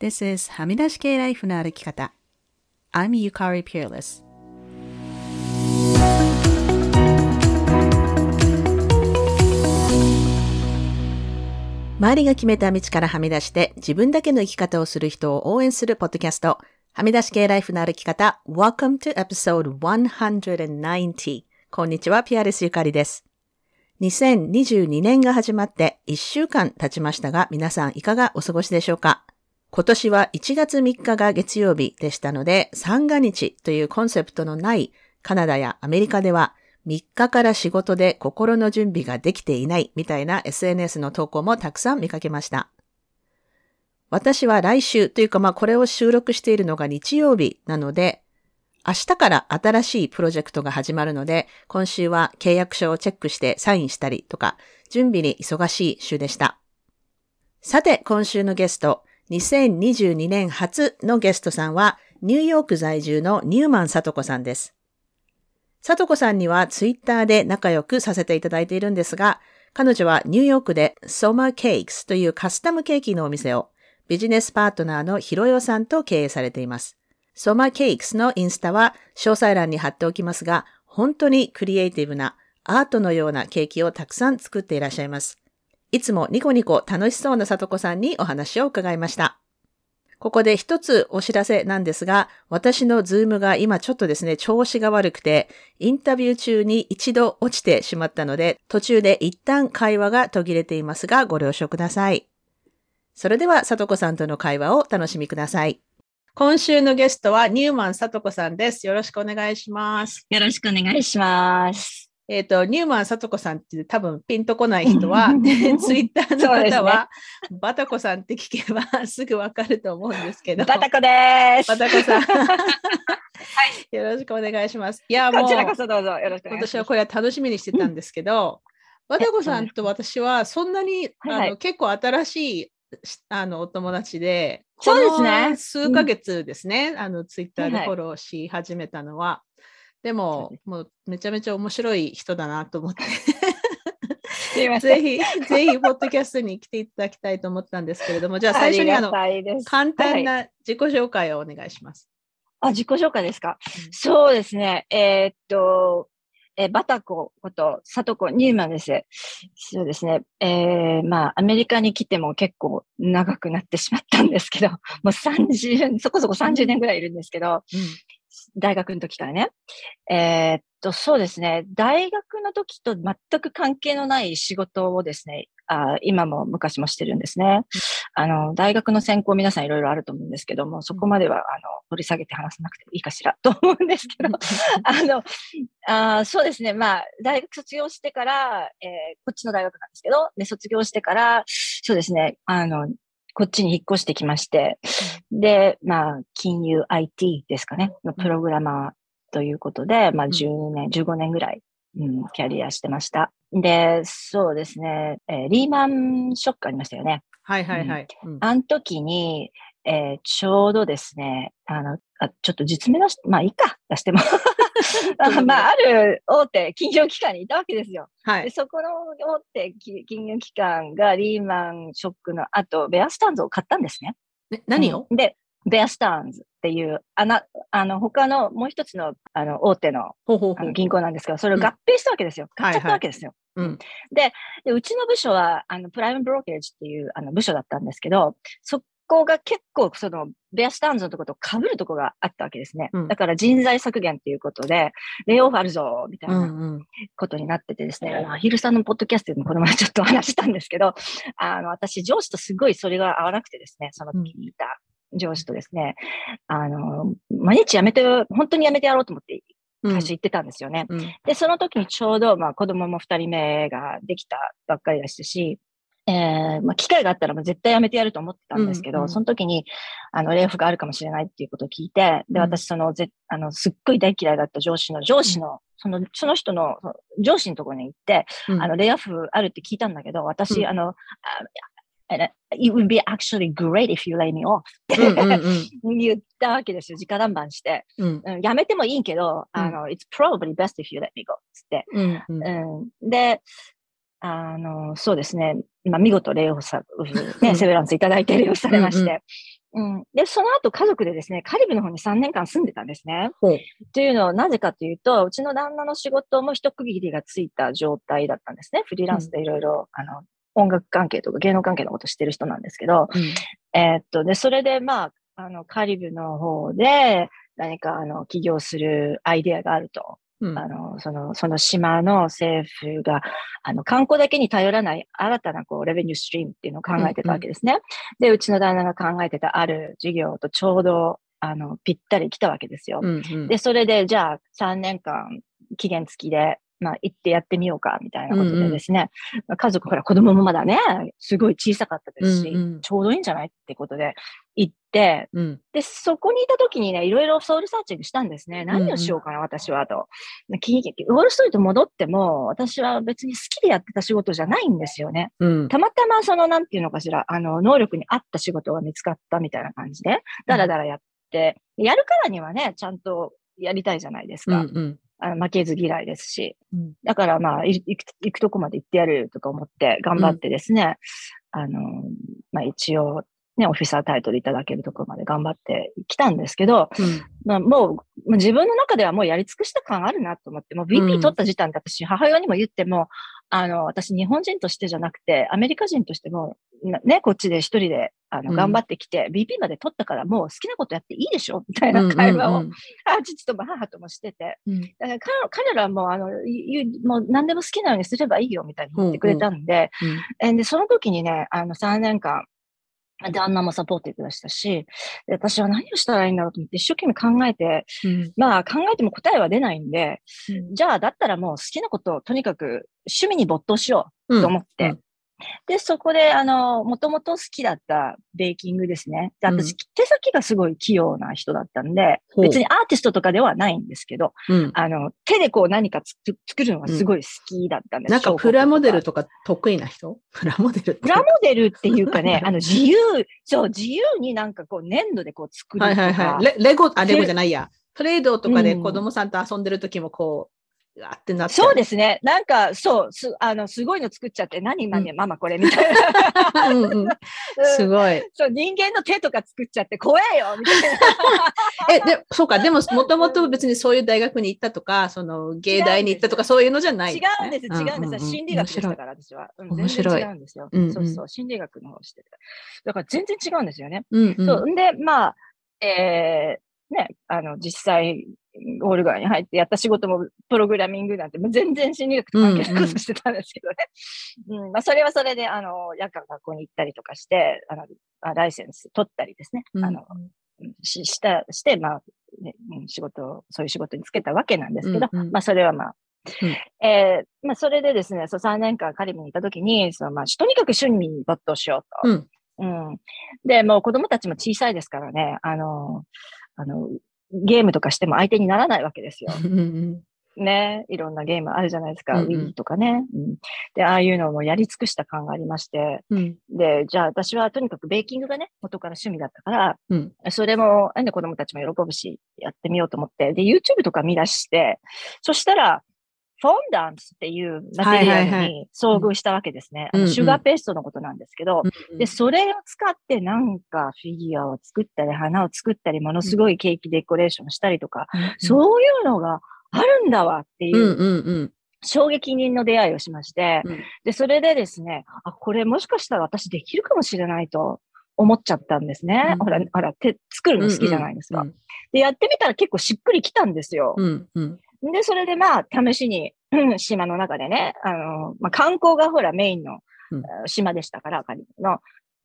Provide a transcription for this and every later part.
This is はみ出し系ライフの歩き方。I'm Yukari Peerless. 周りが決めた道からはみ出して自分だけの生き方をする人を応援するポッドキャスト。はみ出し系ライフの歩き方。Welcome to episode 190. こんにちは、ピアレスゆかりです。2022年が始まって1週間経ちましたが、皆さんいかがお過ごしでしょうか今年は1月3日が月曜日でしたので、三が日というコンセプトのないカナダやアメリカでは3日から仕事で心の準備ができていないみたいな SNS の投稿もたくさん見かけました。私は来週というかまあこれを収録しているのが日曜日なので、明日から新しいプロジェクトが始まるので、今週は契約書をチェックしてサインしたりとか、準備に忙しい週でした。さて、今週のゲスト、2022年初のゲストさんは、ニューヨーク在住のニューマンさとこさんです。さとこさんにはツイッターで仲良くさせていただいているんですが、彼女はニューヨークでソマケークスというカスタムケーキのお店をビジネスパートナーのヒロヨさんと経営されています。ソマケークスのインスタは詳細欄に貼っておきますが、本当にクリエイティブなアートのようなケーキをたくさん作っていらっしゃいます。いつもニコニコ楽しそうなさとこさんにお話を伺いました。ここで一つお知らせなんですが、私のズームが今ちょっとですね、調子が悪くて、インタビュー中に一度落ちてしまったので、途中で一旦会話が途切れていますが、ご了承ください。それでは、さとこさんとの会話を楽しみください。今週のゲストはニューマンさとこさんです。よろしくお願いします。よろしくお願いします。えっ、ー、と、ニューマンさとこさんって多分ピンとこない人は、ツイッターの方は、ね、バタコさんって聞けばすぐわかると思うんですけど。バタコです。バタコさん。はい。よろしくお願いします。いや、もう、こちらこそどうぞよろしく。私はこれは楽しみにしてたんですけど、バタコさんと私はそんなに、あの結構新しいあのお友達で、そうですね。数ヶ月ですね、うん、あのツイッターでフォローし始めたのは。でも、もうめちゃめちゃ面白い人だなと思って。ぜひ、ぜひ、ポッドキャストに来ていただきたいと思ったんですけれども、じゃあ最初にあの簡単な自己紹介をお願いします。はい、あ、自己紹介ですか？うん、そうですね。えー、っと、えバタコこと、サトコ・ニューマンです。そうですね。えー、まあ、アメリカに来ても結構長くなってしまったんですけど、もう30、そこそこ30年ぐらいいるんですけど、うん、大学の時からね。えー、っと、そうですね。大学の時と全く関係のない仕事をですね、あ今も昔もしてるんですね。あの、大学の専攻皆さんいろいろあると思うんですけども、そこまでは、あの、取り下げて話さなくていいかしら と思うんですけど、あの、あそうですね。まあ、大学卒業してから、えー、こっちの大学なんですけど、で、卒業してから、そうですね、あの、こっちに引っ越してきまして、で、まあ、金融 IT ですかね、のプログラマーということで、まあ、10年、15年ぐらい、うん、キャリアしてました。で、そうですね、えー、リーマンショックありましたよね。はいはいはい。うん、あの時に、えー、ちょうどですね、あの、あちょっと実名出して、まあいいか、出しても まあ、ある大手金融機関にいたわけですよ。はい。でそこの大手金融機関がリーマンショックの後、ベアスタンズを買ったんですね。ね何を、うん、で、ベアスタンズっていう、あな、あの、他のもう一つの、あの、大手のあの銀行なんですけど、それを合併したわけですよ。うん、買っちゃったわけですよ。はいはい、うん、でで、うちの部署は、あの、プライムブローケージっていうあの部署だったんですけど、そこが結構、その、ベアスタンズのところと被るところがあったわけですね。うん、だから人材削減っていうことで、レイオフあるぞ、みたいなことになっててですね、うんうん、アヒルさんのポッドキャストでもこの前ちょっと話したんですけど、あの、私上司とすごいそれが合わなくてですね、その時にいた上司とですね、あの、毎日辞めて、本当に辞めてやろうと思って会社行ってたんですよね。うん、で、その時にちょうど、まあ子供も二人目ができたばっかりでしたし、えー、まあ、機会があったらもう絶対やめてやると思ってたんですけど、うんうん、その時に、あの、レイオフがあるかもしれないっていうことを聞いて、で、私、その、ぜ、あの、すっごい大嫌いだった上司の、上司の、その、その人の、上司のところに行って、うん、あの、レイオフあるって聞いたんだけど、私、うん、あの、It would be actually great if you lay me off って 言ったわけですよ。直談判して。うん、やめてもいいけど、あの、It's probably best if you let me go つって、うん。うん、で、あの、そうですね。まあ、見事、レイオフさ、ね、セベランスいただいてレイオフされまして。うん。で、その後家族でですね、カリブの方に3年間住んでたんですね。というのはなぜかというと、うちの旦那の仕事も一区切りがついた状態だったんですね。フリーランスでいろいろ、あの、音楽関係とか芸能関係のことしてる人なんですけど、うん、えー、っと、で、それでまあ、あの、カリブの方で何かあの、起業するアイデアがあると。うん、あの、その、その島の政府が、あの、観光だけに頼らない新たな、こう、レベニューストリームっていうのを考えてたわけですね。うんうん、で、うちの旦那が考えてたある事業とちょうど、あの、ぴったり来たわけですよ。うんうん、で、それで、じゃあ、3年間、期限付きで、まあ、行ってやってみようか、みたいなことでですね、うんうん、家族、ほら、子供もまだね、すごい小さかったですし、うんうん、ちょうどいいんじゃないってことで行って、うん、で、そこにいた時にね、いろいろソウルサーチングしたんですね。何をしようかな、うんうん、私は、と。ウォールストリート戻っても、私は別に好きでやってた仕事じゃないんですよね。うん、たまたま、その、なんていうのかしら、あの、能力に合った仕事が見つかったみたいな感じで、だらだらやって、やるからにはね、ちゃんとやりたいじゃないですか。うんうんあの負けず嫌いですし、うん、だからまあ行く、行くとこまで行ってやるとか思って頑張ってですね、うん、あの、まあ一応、ね、オフィサータイトルいただけるところまで頑張ってきたんですけど、うん、まあもう、自分の中ではもうやり尽くした感あるなと思って、もう VP 取った時点で私、母親にも言っても、あの、私日本人としてじゃなくて、アメリカ人としても、ね、こっちで一人で、あの、頑張ってきて、うん、BP まで取ったからもう好きなことやっていいでしょ？みたいな会話を、うんうん。うん、父と母ともしてて、うん、だから彼らも、あの、もう何でも好きなようにすればいいよみたいに言ってくれたんで、うん。うん、で、その時にね、あの、3年間、旦那もサポートてましたし、私は何をしたらいいんだろうと思って一生懸命考えて、うん、まあ考えても答えは出ないんで、うん、じゃあだったらもう好きなことをとにかく趣味に没頭しようと思って、で、そこで、あの、もともと好きだったベーキングですね。で、私、うん、手先がすごい器用な人だったんで、別にアーティストとかではないんですけど、うん、あの、手でこう何か作るのがすごい好きだったんです。なんかプラモデルとか得意な人？プラモデルプラモデルっていうかね、あの、自由、そう、自由になんかこう粘土でこう作るとか。はいはいはい。レレゴ、あ、レゴじゃないや。トレードとかで子供さんと遊んでる時もこう、あってなって。そうですね。なんか、そう、す、あの、すごいの作っちゃって、何何、うん、ママこれみたいな。うんうん、すごい。そう、人間の手とか作っちゃって怖えよみたいな。え、で、そうか、でも、もともと別にそういう大学に行ったとか、その、芸大に行ったとか、そういうのじゃない、ね、違うんです、違うんです。心理学でしたから、私は。面白い。違うんですよ。うんうん、そうそう、心理学の方してた。だから全然違うんですよね。うんうん、そう。んで、まあ、えー、ね、あの、実際、オールガンに入ってやった仕事もプログラミングなんて、もう全然心理学と関係なくしてたんですけどね。うん、うん、まあ、それはそれで、あの、夜間学校に行ったりとかして、あの、ライセンス取ったりですね。うん、あの、し、した、して、まあ、ね、仕事、そういう仕事につけたわけなんですけど、うんうん、まあ、それはまあ、うん、えー、まあ、それでですね、そう3年間カリブにいたときに、そのまあ、とにかく趣味に没頭しようと。うん。うん。で、もう子供たちも小さいですからね、あの、あの、ゲームとかしても相手にならないわけですよ。ね、いろんなゲームあるじゃないですか、うんうん、Wii とかね、うん。で、ああいうのもやり尽くした感がありまして、うん、で、じゃあ私はとにかくベーキングがね、元から趣味だったから、うん、それも、ね、子供たちも喜ぶし、やってみようと思って、で、YouTube とか見出して、そしたら、フォンダンスっていうマテリアルに遭遇したわけですね。シュガーペーストのことなんですけど、うんうん、で、それを使ってなんかフィギュアを作ったり、花を作ったり、ものすごいケーキデコレーションしたりとか、うんうん、そういうのがあるんだわっていう、衝撃人の出会いをしまして、うん、で、それでですね、あ、これもしかしたら私できるかもしれないと思っちゃったんですね。うん、ほら、ほら、手作るの好きじゃないですか。うんうん、で、やってみたら結構しっくりきたんですよ。うんうんで、それでまあ、試しに、島の中でね、あの、まあ、観光がほらメインの島でしたから、カリブの。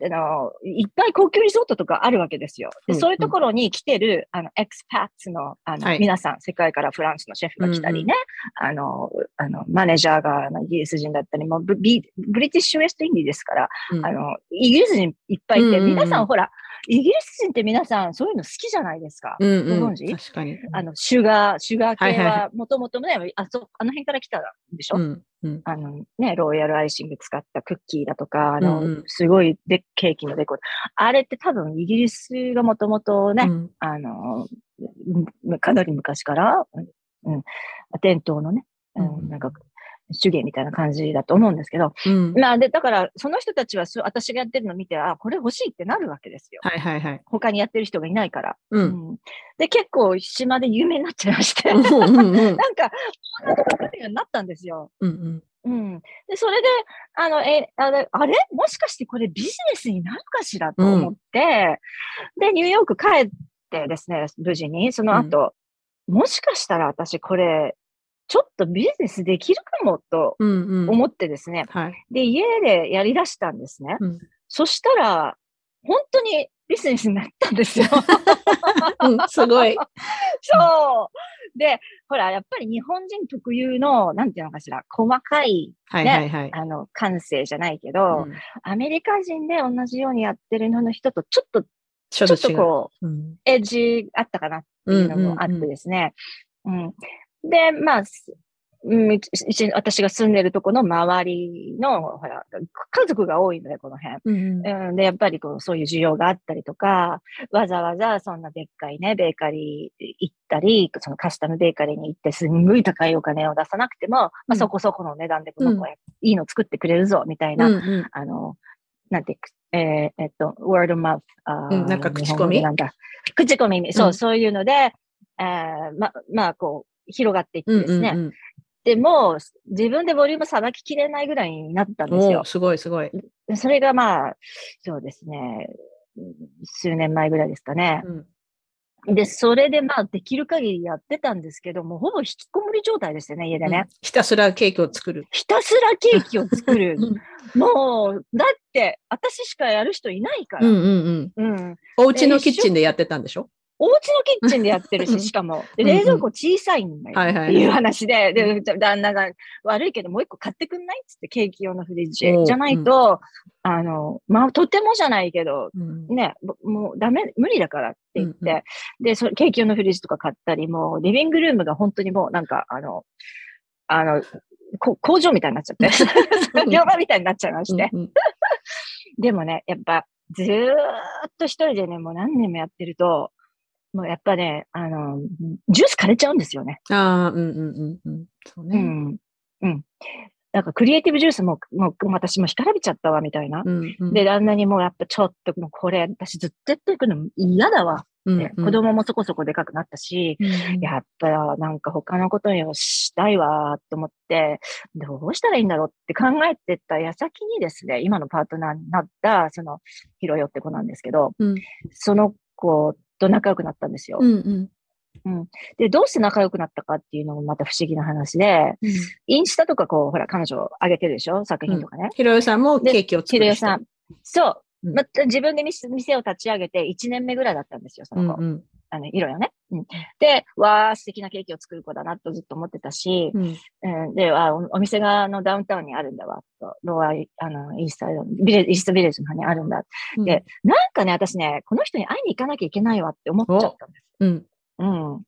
あの、いっぱい高級リゾートとかあるわけですよ。で、そういうところに来てる、あの、エクスパッツの、あの、はい、皆さん、世界からフランスのシェフが来たりね、うんうん、あの、あの、マネージャーがイギリス人だったり、もうブリブリティッシュウェストインディですから、うん、あの、イギリス人いっぱいいて、皆さんほら、イギリス人って皆さんそういうの好きじゃないですか。うんうん、ご存知？確かに。あの、シュガー、シュガー系はもともとね、あそ、あの辺から来たんでしょ、うんうん、あのね、ロイヤルアイシング使ったクッキーだとか、あの、うんうん、すごいでケーキのデコあれって多分イギリスがもともとね、うん、あの、かなり昔から、うん、伝統のね、うん、なんか、手芸みたいな感じだと思うんですけど、うん、まあで、だから、その人たちは私がやってるのを見て、あ、これ欲しいってなるわけですよ。はいはいはい。他にやってる人がいないから。うん。うん、で、結構島で有名になっちゃいまして なんか、こんなところになったんですよ。うんうんうん。で、それで、あの、え、あれ、あれ？もしかしてこれビジネスになるかしらと思って、うん、で、ニューヨーク帰ってですね、無事に、その後、うん、もしかしたら私これ、ちょっとビジネスできるかもと思ってですね、うんうんはい、で、家でやり出したんですね。うん、そしたら、本当にビジネスになったんですよ。うん、すごい。そう。で、ほら、やっぱり日本人特有の、なんていうのかしら、細かい、ね、はいはいはい、あの、感性じゃないけど、うん、アメリカ人で同じようにやってるのの人とちょっと、ちょっとこう、うん、エッジあったかなっていうのもあってですね。うん、うんで、まあ、うん、私が住んでるとこの周りの、ほら、家族が多いので、この辺。うん、うん、で、やっぱりこう、そういう需要があったりとか、わざわざそんなでっかいね、ベーカリー行ったり、そのカスタムベーカリーに行ってすんごい高いお金を出さなくても、まあそこそこの値段でこの子、いいの作ってくれるぞ、みたいな、うんうん、あの、なんてえー、えっと、ワードマウス。あなんか口コミ？なんだ。口コミ、そう、そういうので、えー、ま、まあ、こう、広がっていってですね。うんうんうん、でも、自分でボリュームさばききれないぐらいになったんですよ。すごいすごい。それがまあ、そうですね、数年前ぐらいですかね。うん、で、それでまあ、できる限りやってたんですけども、ほぼ引きこもり状態ですよね、家でね、うん、ひたすらケーキを作る。ひたすらケーキを作る。もう、だって、私しかやる人いないから。うんうんうん。うん、お家のキッチンでやってたんでしょ？お家のキッチンでやってるし、しかも、冷蔵庫小さいんだよ。っていう話で、で、旦那が悪いけどもう一個買ってくんないっつってケーキ用のフリッジじゃないと、うん、あの、まあ、とてもじゃないけど、うん、ね、もうダメ、無理だからって言って、うんうん、で、そケーキ用のフリッジとか買ったり、もうリビングルームが本当にもうなんか、あの、あの、工場みたいになっちゃって、業場みたいになっちゃいまして。うんうん、でもね、やっぱ、ずーっと一人でね、もう何年もやってると、もうやっぱね、あの、ジュース枯れちゃうんですよね。ああ、うんうんうんうん。そうね。うん。うん。なんかクリエイティブジュースも、もう私も干からびちゃったわ、みたいな。うんうん、で、旦那にもやっぱちょっと、もうこれ、私ずっとやっていくの嫌だわ。うんうん、子供もそこそこでかくなったし、うんうん、やっぱなんか他のことをしたいわと思って、どうしたらいいんだろうって考えてた矢先にですね、今のパートナーになった、その、ヒロヨって子なんですけど、うん、その子と仲良くなったんですよ。うんうんうん。で、どうして仲良くなったかっていうのもまた不思議な話で、うん、インスタとかこう、ほら、彼女上げてるでしょ？作品とかね。ひろよさんもケーキを作るひろよさん。そう。また自分で店を立ち上げて1年目ぐらいだったんですよ、その子。うんうん、あの、色よね。うん、で、わー、素敵なケーキを作る子だなとずっと思ってたし、うん、で、あお店がのダウンタウンにあるんだわ、と、ローアイ、あの、イースタビレイーストビレッジの方にあるんだ。うん、で、なんかね、私ね、この人に会いに行かなきゃいけないわって思っちゃったんです。うん。うん。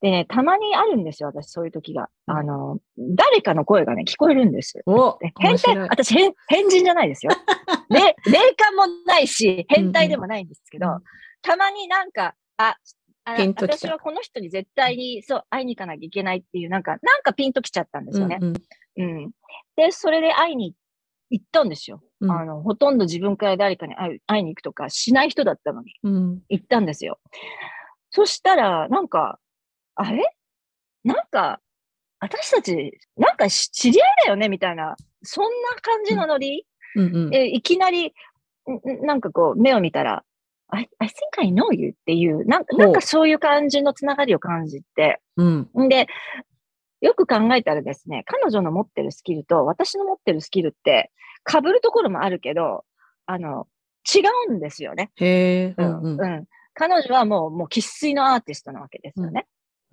でね、たまにあるんですよ、私、そういう時が。あの、誰かの声がね、聞こえるんです。お変態、私変、変人じゃないですよ。で、霊感もないし、変態でもないんですけど、うん、たまになんか、あ、あ私はこの人に絶対に、そう、会いに行かなきゃいけないっていう、なんか、なんかピンときちゃったんですよね。うん、うん、で、それで会いに行ったんですよ。うん、あの、ほとんど自分から誰かに会いに行くとかしない人だったのに、行ったんですよ。そしたら、なんか、あれ？なんか、私たち、なんか知り合いだよね？みたいな、そんな感じのノリ、うんうん、えいきなり、なんかこう、目を見たら、I, I think I know you っていう、なんかなんかそういう感じのつながりを感じて、うん、で、よく考えたらですね、彼女の持ってるスキルと私の持ってるスキルって被るところもあるけど、あの、違うんですよね。へうん、うん、うん。彼女はもう、もう生粋のアーティストなわけですよね。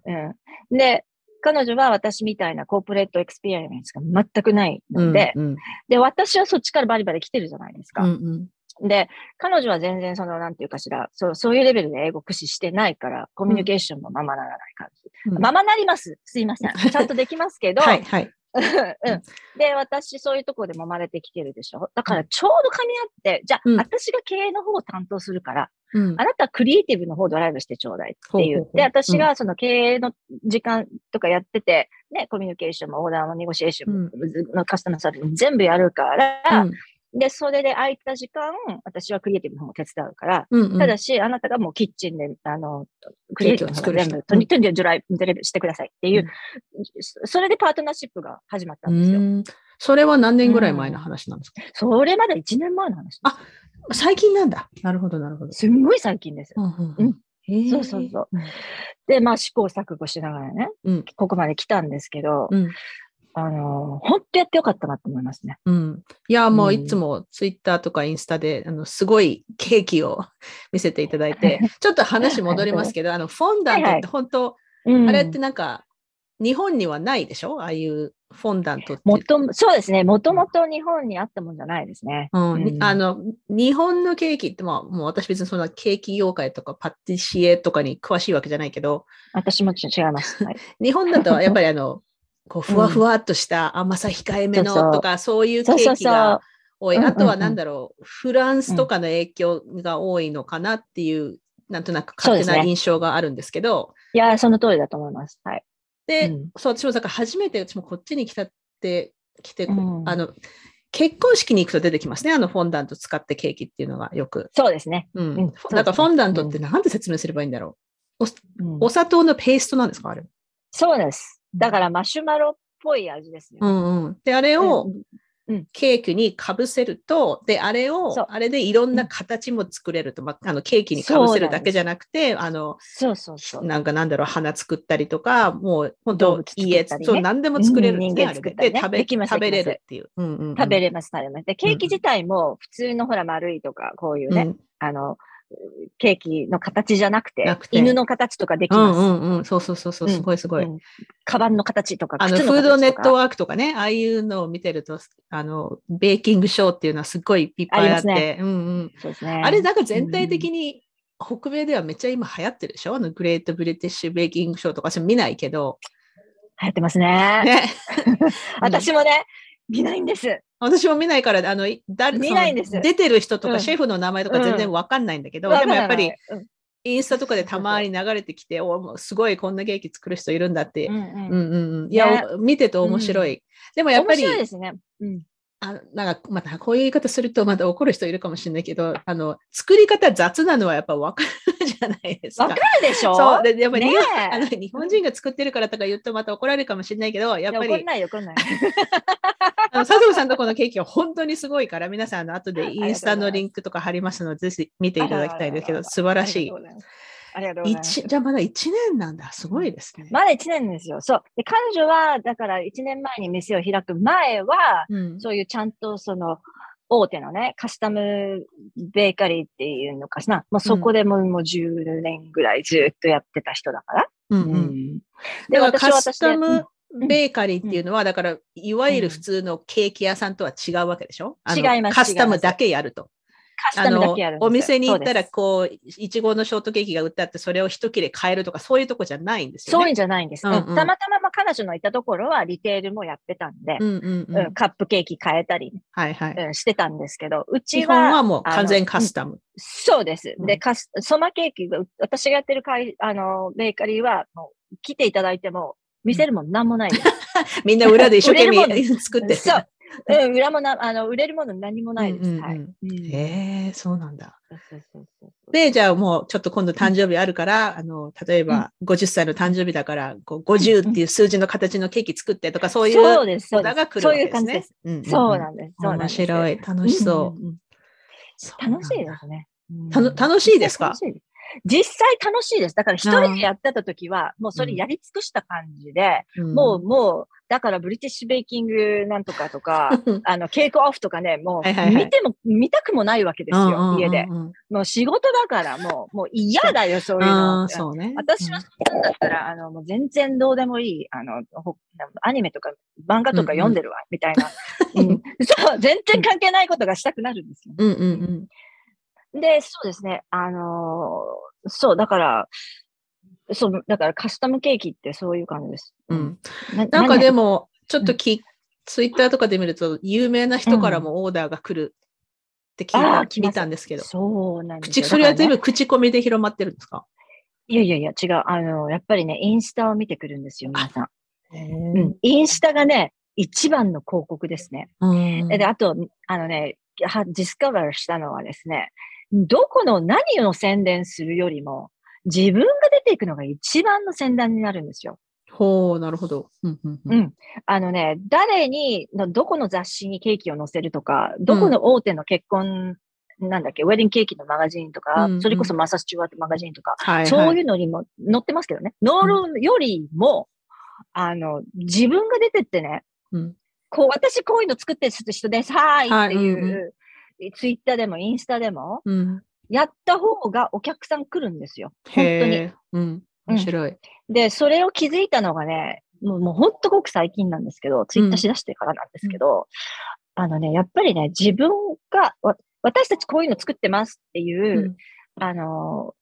うん。うん、で、彼女は私みたいな corporate experience が全くないので、うんうん、で、私はそっちからバリバリ来てるじゃないですか。うんうんで、彼女は全然その、なんていうかしら、そう、そういうレベルで英語駆使してないから、コミュニケーションもままならない感じ。うん、ままなります。すいません。ちゃんとできますけど、はい、はい。うん、で、私、そういうところでも生まれてきてるでしょ。だから、ちょうど噛み合って、じゃあ、うん、私が経営の方を担当するから、うん、あなたはクリエイティブの方ドライブしてちょうだいって言って、私がその経営の時間とかやってて、ね、コミュニケーションもオーダーもネゴシエーションのカスタマーサービス全部やるから、で、それで空いた時間、私はクリエイティブの方も手伝うから、うんうん、ただし、あなたがもうキッチンで、あの、クリエイティブの方全部、とにかくドライブ、ドライブしてくださいっていう、うん、それでパートナーシップが始まったんですよ。それは何年ぐらい前の話なんですか、うん、それまだ1年前の話あ、最近なんだ。なるほど、なるほど。すんごい最近です。うん、うんそうそうそう。で、まあ試行錯誤しながらね、うん、ここまで来たんですけど、うん、あの、本当やってよかったなと思いますね。うん。いや、もういつもツイッターとかインスタで、あの、すごいケーキを見せていただいて、ちょっと話戻りますけど、あの、フォンダントって本当、はいはい、あれってなんか、日本にはないでしょ？ああいうフォンダントって。もとそうですね。もともと日本にあったもんじゃないですね。うん。うん、あの、日本のケーキって、まあ、もう私別にそんなケーキ業界とかパティシエとかに詳しいわけじゃないけど。私も違います。はい、日本だとやっぱりあの、こう ふわふわっとした甘さ控えめのとか、そういうケーキが多い。あとは何だろう、フランスとかの影響が多いのかなっていう、なんとなく勝手な印象があるんですけど。いや、その通りだと思います。はい。で、うん、そう、私もだから初めて、私もこっちに来たって、来て、うん、あの、結婚式に行くと出てきますね。あのフォンダント使ってケーキっていうのがよく。そうですね。うん。うん、だからフォンダントって何て説明すればいいんだろう。おお砂糖のペーストなんですか？あれ。そうです。だからマシュマロっぽい味ですね。うんうん。で、あれを、ケーキにかぶせると、で、あれを、あれでいろんな形も作れると、まあ、あのケーキにかぶせるだけじゃなくて、あの、そうそうそう。なんかなんだろう、花作ったりとか、もう本当、家、ね、そう、何でも作れるんですね。人間作ったり、ね、食べ食べれるっていう。うんうんうん、食べれます、食べれます。で、ケーキ自体も普通のほら丸いとか、こういうね、うん、あの、ケーキの形じゃなくて、くて犬の形とかできます。うんうんうん。そうそうそうそう、すごいすごい。うん、カバンの形とか、あの、フードネットワークとかね、ああいうのを見てると、あの、ベーキングショーっていうのはすごいいっぱいあって、ね、うんうん。そうですね。あれ、なんか全体的に、北米ではめっちゃ今流行ってるでしょ？あの、グレートブリティッシュベーキングショーとか、私見ないけど。流行ってますね。ね 私もね、見ないんです。私も見ないから、あの、誰見ないんです。出てる人とか、シェフの名前とか全然わかんないんだけど、うん、でもやっぱり、インスタとかでたまに流れてきて、おすごいこんなケーキ作る人いるんだって。うんうん、うん、いや、ね、見てて面白い。でもやっぱり、面白い。ですね。うんあなんか、またこういう言い方するとまた怒る人いるかもしれないけど、あの、作り方雑なのはやっぱ分かるじゃないですか。分かるでしょ？そう。で、やっぱり、ね、あの日本人が作ってるからとか言うとまた怒られるかもしれないけど、やっぱり。怒んない怒んない。あの佐藤さんとこのケーキは本当にすごいから、皆さん、あの後でインスタのリンクとか貼りますので、ぜひ見ていただきたいですけど、素晴らしい。ありがとうございます。じゃあまだ1年なんだ。すごいですね。まだ1年ですよ。そう。で、彼女は、だから1年前に店を開く前は、うん、そういうちゃんとその、大手のね、カスタムベーカリーっていうのかな。もうそこでも,、もう10年ぐらいずっとやってた人だから。うんうん。で、私はカスタムベーカリーっていうのは、だから、いわゆる普通のケーキ屋さんとは違うわけでしょ、うん、違います。カスタムだけやると。あのお店に行ったら、こう、いちごのショートケーキが売ってあって、それを一切れ買えるとか、そういうとこじゃないんですよね。そういうんじゃないんです、うんうん、たまたま、まあ、彼女のいたところは、リテールもやってたんで、うんうんうんうん、カップケーキ買えたり、はいはいうん、してたんですけど、うちは。はもう完全カスタム。そうです。で、カス、ソマケーキが、私がやってる会、あの、ベーカリーは、もう、来ていただいても、見せるもん何もないです。みんな裏で一生懸命 作ってる。そう。うん、裏もな、あの、売れるもの何もないです。うんうんうん、はい。へえ、そうなんだ。で、じゃあもうちょっと今度誕生日あるから、あの、例えば50歳の誕生日だから、こう50っていう数字の形のケーキ作ってとか、そういうそうです。そうが来るわけですね。そうなんです。面白い。楽しそう。楽しいですね。楽しいですか？実際楽しいです。だから一人でやってた時は、もうそれやり尽くした感じで、もう、もう、だからブリティッシュベーキングなんとかとか、あの、ケークオフとかね、もう、見ても、見たくもないわけですよ、家で。もう仕事だからもう、もう嫌だよ、そういうの。そうね。私はそうだったら、あの、もう全然どうでもいい、あの、アニメとか漫画とか読んでるわ、みたいな。そう、全然関係ないことがしたくなるんですよ。うんうんうん、で、そうですね、あのー、そう、だから、そう、だからカスタムケーキってそういう感じです。うん。ななんかでも、ちょっとき、ツイッターとかで見ると、有名な人からもオーダーが来るっって聞いた、聞いたんですけど。そうなんですそれは全部口コミで広まってるんですか？いやいやいや、違う。あの、やっぱりね、インスタを見てくるんですよ、皆さん。うん、インスタがね、一番の広告ですね。で、あと、あのね、ディスカバーしたのはですね、どこの何を宣伝するよりも、自分が出ていくのが一番の宣伝になるんですよ。ほう、なるほど。うん、うん、あのね、誰に、どこの雑誌にケーキを載せるとか、どこの大手の結婚、うん、なんだっけ、ウェディングケーキのマガジンとか、うんうん、それこそマサスチュワートマガジンとか、はいはい、そういうのにも載ってますけどね。載るよりも、あの、自分が出てってね、うん、こう、私こういうの作ってる人です、はーいっていう、ツイッターでもインスタでも、うん、やった方がお客さん来るんですよ。本当に。うん。面白い、うん、で、それを気づいたのがね、もうもう本当ごく最近なんですけど、ツイッターしだしてからなんですけど、あのね、やっぱりね、自分が、私たちこういうの作ってますっていう、あの、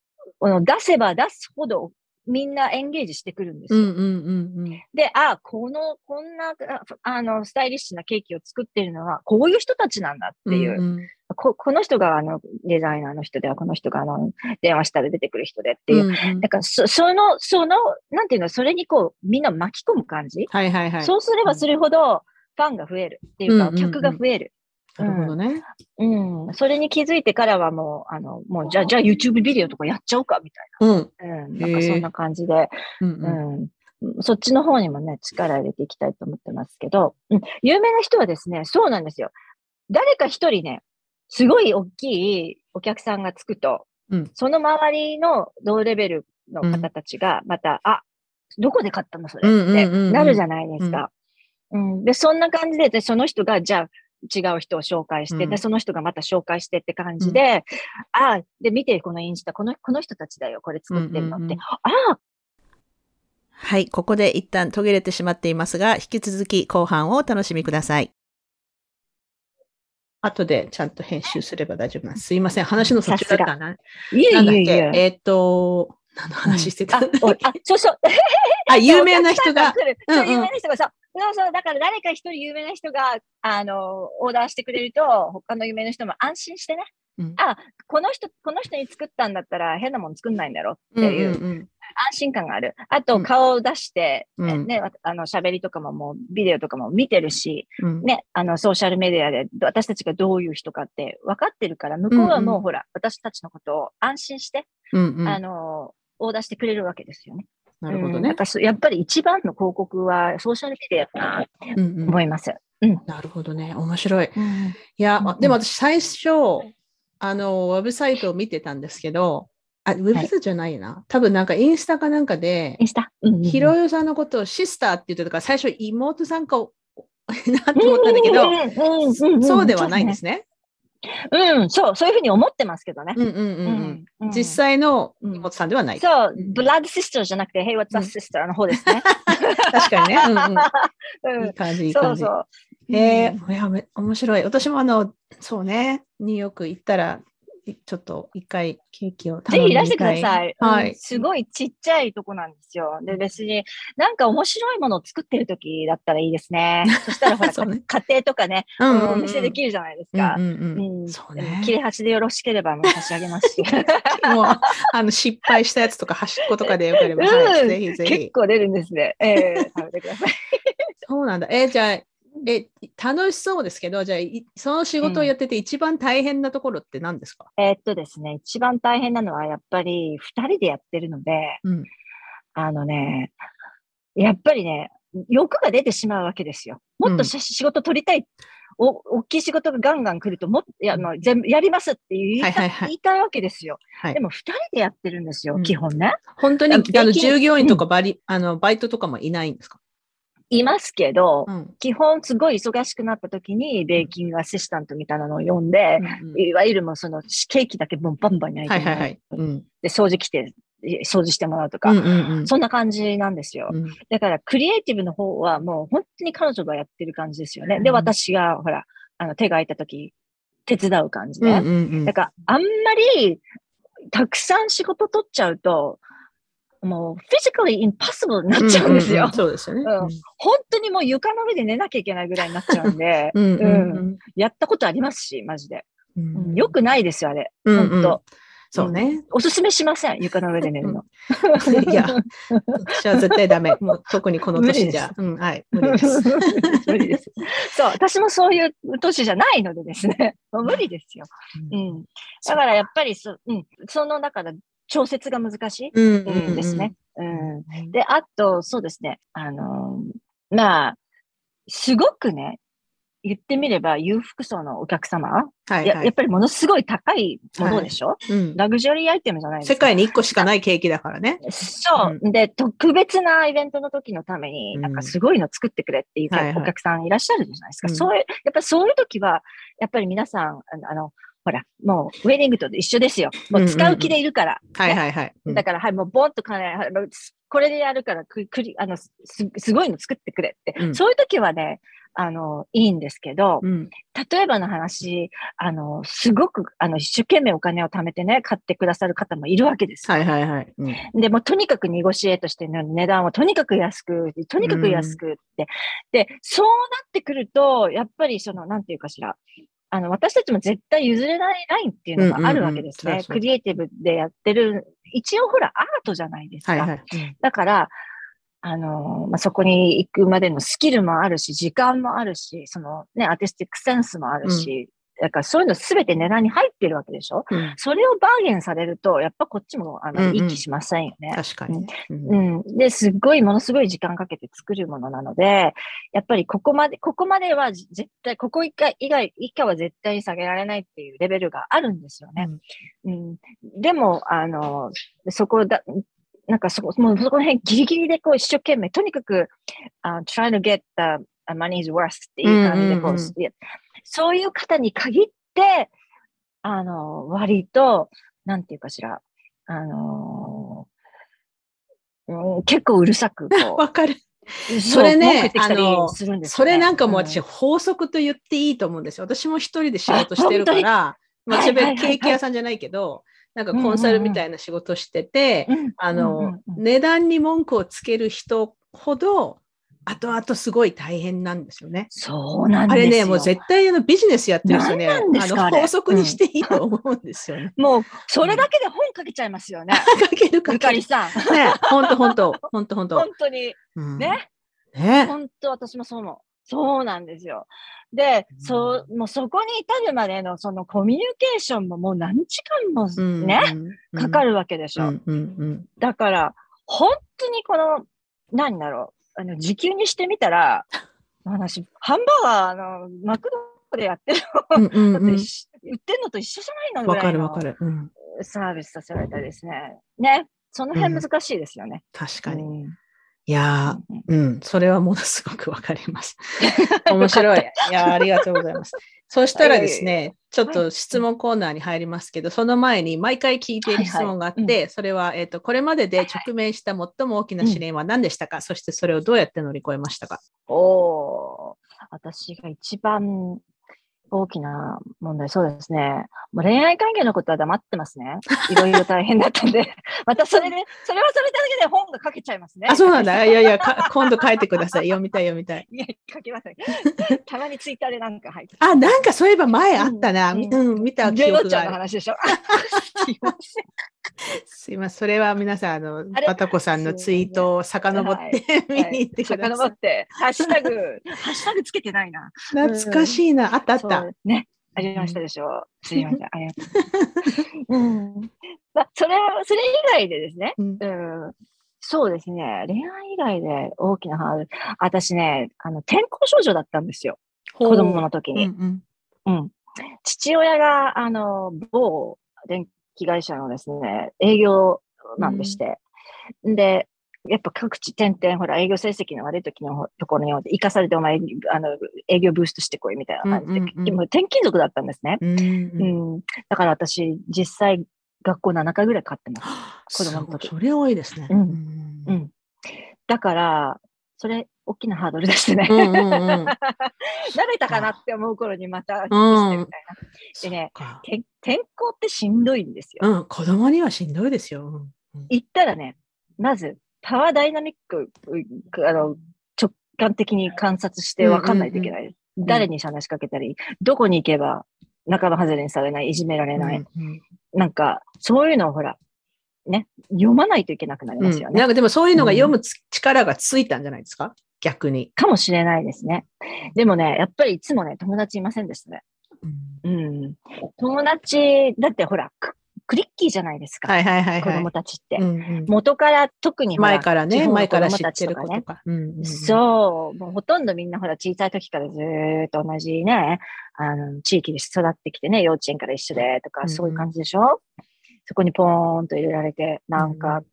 出せば出すほどみんなエンゲージしてくるんですよ。うんうんうんうん、で、あ、この、こんな、あの、スタイリッシュなケーキを作ってるのは、こういう人たちなんだっていう。うんうん、ここの人があのデザイナーの人では、この人があの電話したら出てくる人でっていう。うんうん、だからそ、その、その、なんていうの、それにこう、みんな巻き込む感じ？はいはいはい。そうすればするほど、ファンが増えるっていうか、客が増える。なるほどね。うん。それに気づいてからはもう、あの、もう、じゃあ、じゃあ YouTube ビデオとかやっちゃおうか、みたいな。うん。うん。なんかそんな感じで、うん、うん、そっちの方にもね、力入れていきたいと思ってますけど、うん。有名な人はですね、そうなんですよ。誰か一人ね、すごい大きいお客さんがつくと、うん、その周りの同レベルの方たちが、また、うん、あ、どこで買ったのそれってなるじゃないですか。うん、で、そんな感じで、その人が、じゃあ、違う人を紹介して、うん、で、その人がまた紹介してって感じで、うん、ああ、で、見て、このインスタ、この、この人たちだよ、これ作ってるのって、うんうんうん、ああはい、ここで一旦途切れてしまっていますが、引き続き後半をお楽しみください。後でちゃんと編集すれば大丈夫なんです。すいません、話の途中だったな。いえいえいえ。えっ、ー、と、何の話してた、うん、ああ、そうそう。あ、有名な人が？そう、有名な人が、そう。そうそう、だから誰か一人有名な人が、あの、オーダーしてくれると、他の有名な人も安心してね、うん、あ、この人、この人に作ったんだったら変なもん作んないんだろっていう、安心感がある。あと、顔を出して、うん、ね、あの、喋りとかももう、ビデオとかも見てるし、うん、ね、あの、ソーシャルメディアで私たちがどういう人かって分かってるから、向こうはもう、ほら、私たちのことを安心して、うんうん、あの、オーダーしてくれるわけですよね。なるほどね。うん、やっぱり一番の広告はソーシャルメディアかなと思います。うん、うん、なるほどね。面白い。うん、いや、でも私最初、あの、ウェブサイトを見てたんですけど、あ、ウェブサイトじゃないな。はい、多分なんかインスタかなんかで、インスタ、ひろよさんのことをシスターって言ってたから、最初妹さんか なと思ったんだけど、そうではないんですね。うん、そう、そういうふうに思ってますけどね。実際の妹さんではない。そう、ブラッドシスターじゃなくて、Hey, what's up, sister? の方ですね。確かにね。うんうん、いい感じ、いい感じ。そうそう。え面白い。私もあの、そうね、ニューヨーク行ったら、ちょっと一回ケーキをぜひいらしてください。はい、うん、すごいちっちゃいとこなんですよ。で、別になんか面白いものを作ってる時だったらいいですね。そしたらほら、ね、家庭とかね、うんうんうん、お店できるじゃないですか。うんうんうん、そうね。切れ端でよろしければもう差し上げますし。もう、あの、失敗したやつとか端っことかでよければ、うんはい、ぜひぜひ。結構出るんですね。えー、食べてください。そうなんだ。えー、じゃあ、え、楽しそうですけど、じゃあ、その仕事をやってて一番大変なところって何ですか、うん、えー、っとですね、一番大変なのはやっぱり二人でやってるので、うん、あのね、やっぱりね、欲が出てしまうわけですよ。もっと、うん、仕事取りたい。お、大きい仕事がガンガン来ると、もいや、もう全部やりますって言いたはいはいはい、言いたいわけですよ。はい、でも、二人でやってるんですよ、基本ね。本当に、あの、従業員とかバリ、あの、バイトとかもいないんですか？いますけど、うん、基本すごい忙しくなった時に、ベーキングアシスタントみたいなのを読んで、うんうん、いわゆるもうそのケーキだけもうバンバン焼いて、はいはいはい。うん、で、掃除来て、掃除してもらうとか、うんうんうん、そんな感じなんですよ。うん、だから、クリエイティブの方はもう本当に彼女がやってる感じですよね。で、私が、ほら、あの、手が空いた時、手伝う感じで、うんうんうん。だから、あんまり、たくさん仕事取っちゃうと、もう、フィジカルインパッシブルになっちゃうんですよ。そうですよね、うん。本当にもう床の上で寝なきゃいけないぐらいになっちゃうんで、うん、やったことありますし、マジで。うん、よくないですよ、あれ。うんうん、本当そうね、おすすめしません、床の上で寝るの。いや、私は絶対ダメ。もう特にこの年じゃ。うん、はい、無理です。無理です。そう、私もそういう年じゃないのでですね、もう無理ですよ。うん。だからやっぱりそ、うん、その中で調節が難しい、うんですね。うん。で、あと、そうですね、あのまあ、すごくね、言ってみれば裕福層のお客様、はいはい、ややっぱりものすごい高いものでしょ、はいうん、ラグジュアリーアイテムじゃないですか。世界に1個しかないケーキだからね。そう。うん、で、特別なイベントの時のために、なんかすごいの作ってくれっていうお客さんいらっしゃるじゃないですか。はいはい、そういう、やっぱりそういう時は、やっぱり皆さん、あの、ほら、もうウェディングと一緒ですよ。もう使う気でいるから。はいはいはい。だから、はい、もうボンとかね、これでやるからく、くり、あのす、すごいの作ってくれって。うん、そういう時はね、あの、いいんですけど、うん、例えばの話、あの、すごく、あの、一生懸命お金を貯めてね、買ってくださる方もいるわけです。はいはいはい。うん、で、もとにかくニゴシエートしての値段をとにかく安く、とにかく安くって、うん、で、そうなってくると、やっぱりその、なんていうかしら、あの、私たちも絶対譲れないラインっていうのがあるわけですね。クリエイティブでやってる、一応ほら、アートじゃないですか。はいはい、だから、あの、まあ、そこに行くまでのスキルもあるし、時間もあるし、そのね、アーティスティックセンスもあるし、うん、だからそういうのすべて値段に入ってるわけでしょ、うん、それをバーゲンされると、やっぱこっちも、あの、うんうん、いい気しませんよね。確かに。うん。で、すっごい、ものすごい時間かけて作るものなので、やっぱりここまで、ここまでは絶対、ここ以下以外、以下は絶対に下げられないっていうレベルがあるんですよね。うん。でも、あの、そこだ、なんかそこ、もうそこら辺ギリギリでこう一生懸命、とにかく、uh, try to get the money's worth っていう感じでこう、うんうんうん、そういう方に限って、あの、割と、なんていうかしら、あのうん、結構うるさく。わかる。それね、あの、ね、それなんかもう私、法則と言っていいと思うんですよ。私も一人で仕事してるから、まあ、ケーキ屋さんじゃないけど、なんかコンサルみたいな仕事してて、あの、値段に文句をつける人ほど、後々すごい大変なんですよね。そうなんですよ。あれね、もう絶対あのビジネスやってる人ね、あの法則にしていいと思うんですよね。うん、もう、それだけで本書けちゃいますよね。書けるかゆかりさん。ね、本当本当本当本当本当に。うん、ね。ね。本当私もそう思う。そうなんですよ。で、そう、もうそこに至るまでのそのコミュニケーションももう何時間もね、かかるわけでしょ。だから、本当にこの、何だろう、あの、時給にしてみたら、私、ハンバーガー、あの、マクドでやってるの、だって売ってるのと一緒じゃないのわかるわかる。サービスさせられたですね。ね。その辺難しいですよね。確かに。いやうん、それはものすごくわかります。面白い。いやありがとうございます。そしたらですね、ちょっと質問コーナーに入りますけど、その前に毎回聞いている質問があって、はいはい、それは、えっ、ー、と、これまでで直面した最も大きな試練は何でしたか、うん、そしてそれをどうやって乗り越えましたか？お私が一番大きな問題、そうですね。もう恋愛関係のことは黙ってますね。いろいろ大変だったんで、またそれで、それはそれだけで本が書けちゃいますね。あ、そうなんだ。いやいや、今度書いてください。読みたい、読みたい。いや、書きません。たまにツイッターでなんか入って。あ、なんかそういえば前あったな。うん、うん、見た記憶がある。の話でしょ。すいません。すいません。それは皆さん、あの、バタコさんのツイートを遡って、見に行ってください。遡って、ハッシュタグ、ハッシュタグつけてないな。懐かしいな。あったあった。ね。ありましたでしょう。すいません。ありがとう。うん。まあ、それ、それ以外でですね、うん、そうですね。恋愛以外で大きなハードル。私ね、あの、転校少女だったんですよ。子供の時に。うん、うん、父親が、あの、某電気会社のですね、営業なんでして。うん、で、やっぱ各地点々、ほら、営業成績の悪い時のところに生かされて、お前、あの、営業ブーストしてこいみたいな感じで、うんうんうん、でも転勤族だったんですね。うん、うん、だから私、実際、学校7回ぐらい買ってます。子供の時。それ多いですね。うん。うん。だから、それ、大きなハードルでしてね。うんうんうん、慣れたかなって思う頃にまた、みたいな。でね、転校ってしんどいんですよ。うん、子供にはしんどいですよ。行ったらね、まず、パワーダイナミック、あの、直感的に観察して分かんないといけない。誰に話しかけたり、どこに行けば仲間外れにされない、いじめられない。うんうん、なんか、そういうのをほら、ね、読まないといけなくなりますよね。うん、なんかでもそういうのが読む力がついたんじゃないですか、逆に。かもしれないですね。でもね、やっぱりいつもね、友達いませんでしたね。うん。友達、だってほら、クリッキーじゃないですか。はいはいはい、はい、子供たちって。うんうん、元から特に前からね、前から知ってる子とか。うんうん、そう、もうほとんどみんなほら小さい時からずっと同じね、あの、地域で育ってきてね、幼稚園から一緒でとか、そういう感じでしょ、うん、そこにポーンと入れられて、なんか、うん、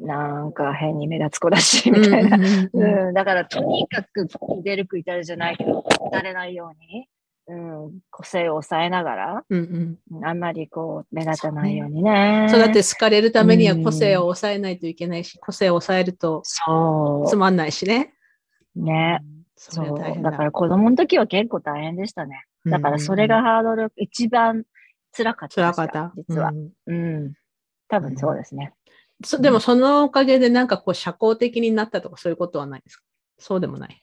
なんか変に目立つ子だし、みたいな。うん、だからとにかく出る杭打るじゃないけど、打たれないように。うん、個性を抑えながら、うんうん、あんまりこう目立たないようにね。そう、だって好かれるためには個性を抑えないといけないし、うん、個性を抑えるとつまんないしね。ね。そう。だから子供の時は結構大変でしたね。だからそれがハードル、一番辛かった辛かった。実は。うん。多分そうですね。でもそのおかげでなんかこう社交的になったとかそういうことはないですか？そうでもない。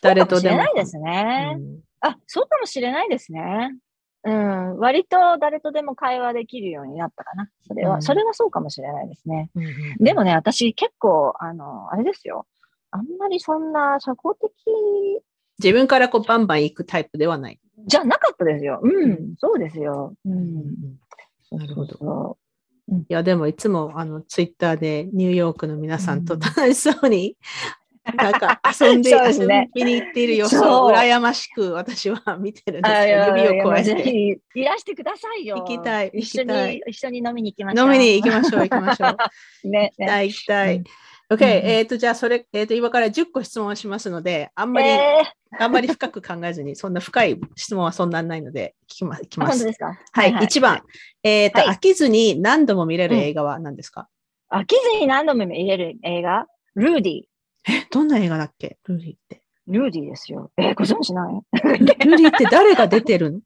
誰とでも。ないですね。うんあ、そうかもしれないですね。うん、割と誰とでも会話できるようになったかな。それは、うん、それはそうかもしれないですね。うんうん、でもね、私結構、あの、あれですよ。あんまりそんな社交的。自分からこうバンバン行くタイプではない。じゃなかったですよ。うん、そうですよ。うん。なるほど。いや、でもいつもあのツイッターでニューヨークの皆さんと楽しそうになんか遊んで、遊びに行っている様子を羨ましく私は見てるんですよ。指を加えて。いらしてくださいよ。行きたい。一緒に、一緒に飲みに行きましょう。飲みに行きましょう、行きましょう。ね。行きたい、行きたい。OK、えっ、と、じゃあ、それ、えっ、と、今から10個質問しますので、あんまり、あんまり深く考えずに、そんな深い質問はそんなないので、聞きます。きます。はい、1番。えっ、と、飽きずに何度も見れる映画は何ですか、飽きずに何度も見れる映画？ルーディ。え、どんな映画だっけ？ルーディって。ルーディですよ。えー、ご存知ない？ルーディって誰が出てるの？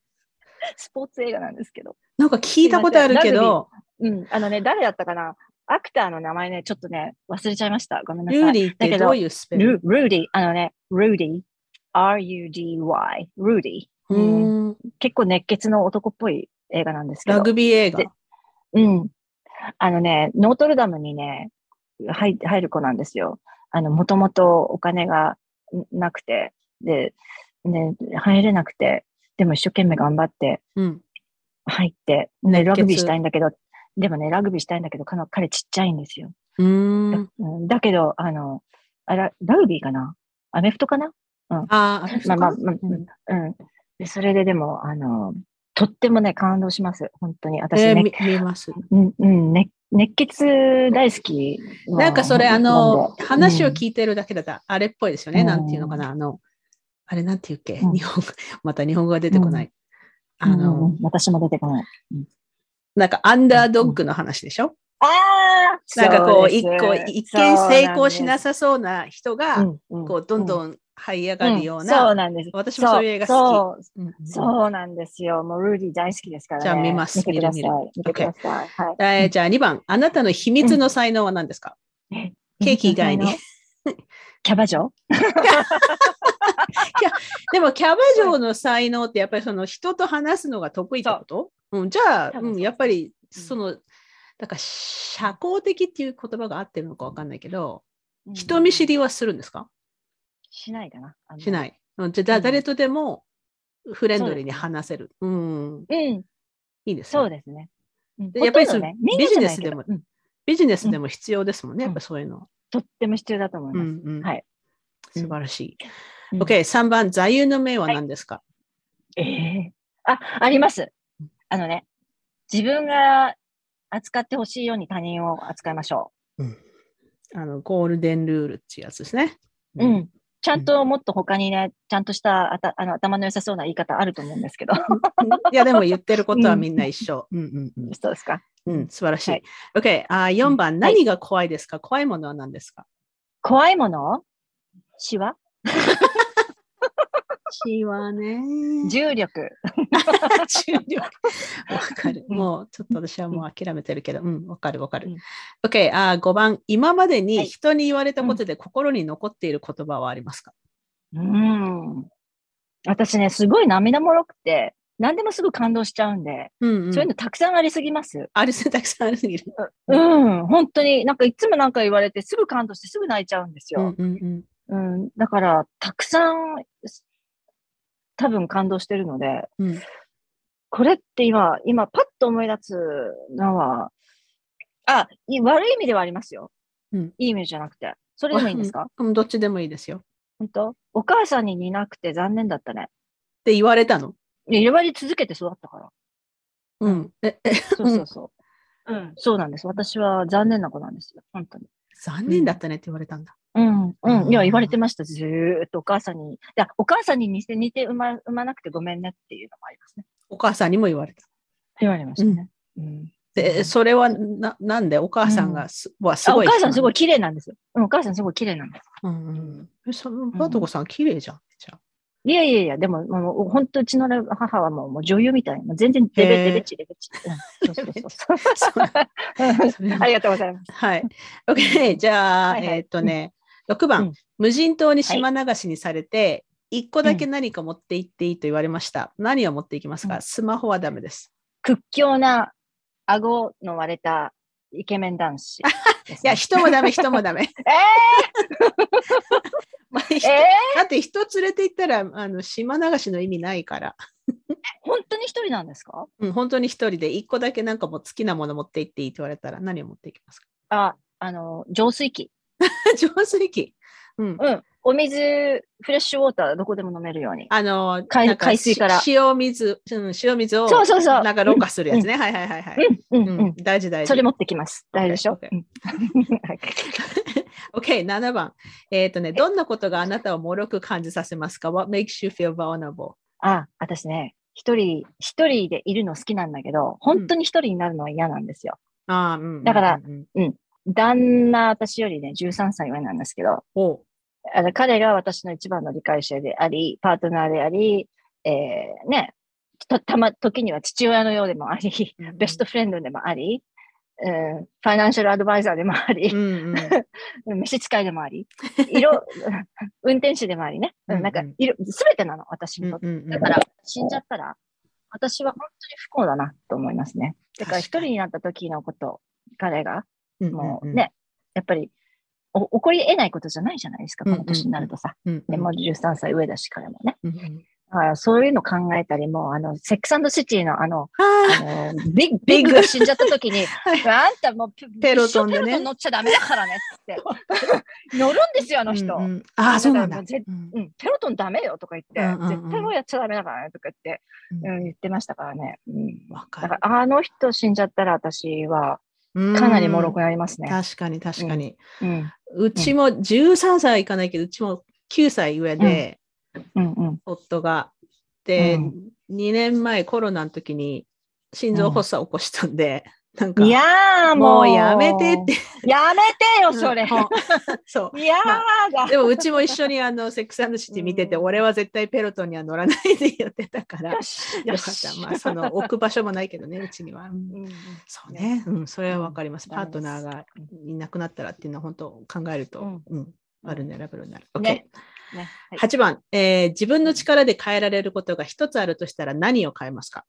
スポーツ映画なんですけど。なんか聞いたことあるけど。うん、あのね、誰だったかな？ actor の名前ね、ちょっとね、忘れちゃいました。ごめんなさい。ルーディってどういうスペル？ルーディ、あのね、ルーディ、R-U-D-Y、ルーディ。うん、結構熱血の男っぽい映画なんですけど。ラグビー映画？うん。あのね、ノートルダムにね、入入る子なんですよ。あの、もともとお金がなくて、で、ね、入れなくて、でも一生懸命頑張って、入って、ね、ラグビーしたいんだけど、でもね、ラグビーしたいんだけど、彼ちっちゃいんですよ。うんだけど、あの、あら、ラグビーかな？アメフトかな？うん。ああ、まあまあ、まあ、うん。で、それででも、あの、とってもね、感動します。本当に。私ね。えー、見えます。うん、うん、ね、熱血大好き。なんかそれ、あの、話を聞いてるだけだと、あれっぽいですよね。うん、なんていうのかな？あの、あれなんていうっけ、うん、日本、また日本語が出てこない。あの、私も出てこない。なんか、アンダードッグの話でしょ、ああなんかこう、一個、一見成功しなさそうな人が、こう、どんどん這い上がるような、そうなんです。私もそういう映画好き。そうなんですよ。もうルーディ大好きですからじゃあ見ます。見てください。見てください。はい。じゃあ2番、あなたの秘密の才能は何ですか、ケーキ以外に。キャバ嬢？でもキャバ嬢の才能ってやっぱりその人と話すのが得意ってこと？うん、じゃあ、うん、やっぱりその、だから社交的っていう言葉が合ってるのかわかんないけど、人見知りはするんですか？しないかな。しない。じゃあ、誰とでもフレンドリーに話せる。うん。うん。いいですね。そうですね。やっぱりその、ビジネスでも、ビジネスでも必要ですもんね、やっぱそういうの。とっても必要だと思います。はい。素晴らしい。OK、3番、座右の銘は何ですか？ええあ、あります。あのね、自分が扱ってほしいように他人を扱いましょう。うん。あの、ゴールデンルールっていうやつですね。うん。ちゃんともっと他にね、ちゃんとしたあたあの頭の良さそうな言い方あると思うんですけど。いや、でも言ってることはみんな一緒。うんうんうん、そうですか。うん、素晴らしい。はい、OK、あ4番、何が怖いですか、怖いものは何ですか？怖いもの？シ ワシワね。重力。重力。わかる。もう、ちょっと私はもう諦めてるけど、うん、わかるわかる。OK、あ5番、今までに人に言われたことで心に残っている言葉はありますか、うん。私ね、すごい涙もろくて、何でもすぐ感動しちゃうんで、うんうん、そういうのたくさんありすぎます。ありすたくさんありすぎる。うん、本当に、なんかいつもなんか言われて、すぐ感動してすぐ泣いちゃうんですよ。うん、うんうん、だから、たくさん、多分感動してるので、うん、これって今、今、パッと思い出すのは、あ、悪い意味ではありますよ。うん、いい意味じゃなくて。それでもいいんですか？どっちでもいいですよ。本当？お母さんに似なくて残念だったね。って言われたの？言われ続けて育ったから。うん。え、え、そうそうそう。うん、そうなんです。私は残念な子なんですよ。本当に。残念だったねって言われたんだ。うん、うん。いや、言われてました。ずーっとお母さんに。いや、お母さんに似て似て産ま産まなくてごめんねっていうのもありますね。お母さんにも言われた。言われましたね。うん。で、それはな、なんでお母さんがす,、はすごいお母さんすごい綺麗なんですよ。お母さんすごい綺麗なんです。うんうん。その、バトコさん綺麗じゃん。じゃいやいやいや、でも、もう本当うちの母はもうもう女優みたいな。全然デベデベチデベチ。ありがとうございます。はい。OK。じゃあ、はいはい、えー、っとね、6番、うん、無人島に島流しにされて、はい、1個だけ何か持って行っていいと言われました。うん、何を持っていきますか、スマホはダメです。屈強な顎の割れたイケメン男子、ね、いや、人もダメ、人もダメ。えー まあ、えー、だって人連れて行ったら、あの島流しの意味ないから。本当に一人なんですか？うん、本当に一人で、一個だけなんかもう好きなもの持って行っていいと言われたら、何を持っていきますか？あ、あの、浄水器。浄水器。うん。うん。お水、フレッシュウォーターどこでも飲めるように。あの、海海水から。塩水、うん、塩水を、そうそうそう。なんかろ過するやつね。うん、はいはいはいはい。うん、うん、うん。大事大事。それ持ってきます。大事でしょ。OK、okay. 7番。えっ、ー、とね、どんなことがあなたを脆く感じさせますか ?What makes you feel vulnerable? あ、私ね、一人、一人でいるの好きなんだけど、本当に一人になるのは嫌なんですよ。あうん。だから、うん。旦那、私よりね、13歳上なんですけど、あの彼が私の一番の理解者であり、パートナーであり、えー、ね、た、たま、時には父親のようでもあり、うん、ベストフレンドでもあり、うん、ファイナンシャルアドバイザーでもあり、うんうん、召使いでもあり、色、運転手でもありね、うんうん、なんか、いろ、すべてなの、私にとって。だから、死んじゃったら、私は本当に不幸だなと思いますね。だから一人になった時のこと、彼が、もうね、やっぱり起こり得ないことじゃないじゃないですか、この年になるとさ。うんうん、でも13歳上だし、彼もね。うんうん。だからそういうの考えたりも、あの、セックスシティのあの、あのビッビッグ。が死んじゃった時に、あんたもうペロトンで、ね、ペロトン乗っちゃダメだからねって。乗るんですよ、あの人。うんうん、ああ、そうなんだ、うん。ペロトンダメよとか言って、うんうんうん、絶対もうやっちゃダメだからねとか言って、うん、言ってましたからね。うん、だからあの人死んじゃったら私は、かなり脆くなりますね。確かに確かに。うん、うちも13歳はいかないけど、うちも9歳上で、うん。うん、夫が。で、うん、2年前コロナの時に心臓発作を起こしたんで、なんか、いやもうやめてって。やめてよ、それ。そう。いやだ。でもうちも一緒にあのセックスシティ見てて、俺は絶対ペロトンには乗らないで言ってたから、よかった。まあ、その置く場所もないけどね、うちには。うん、そうね、うん、それはわかります。パートナーがいなくなったらっていうのは本当考えると、うん、あるね、ラブルになる。OK。ねねはい、8番、えー、自分の力で変えられることが一つあるとしたら何を変えますか？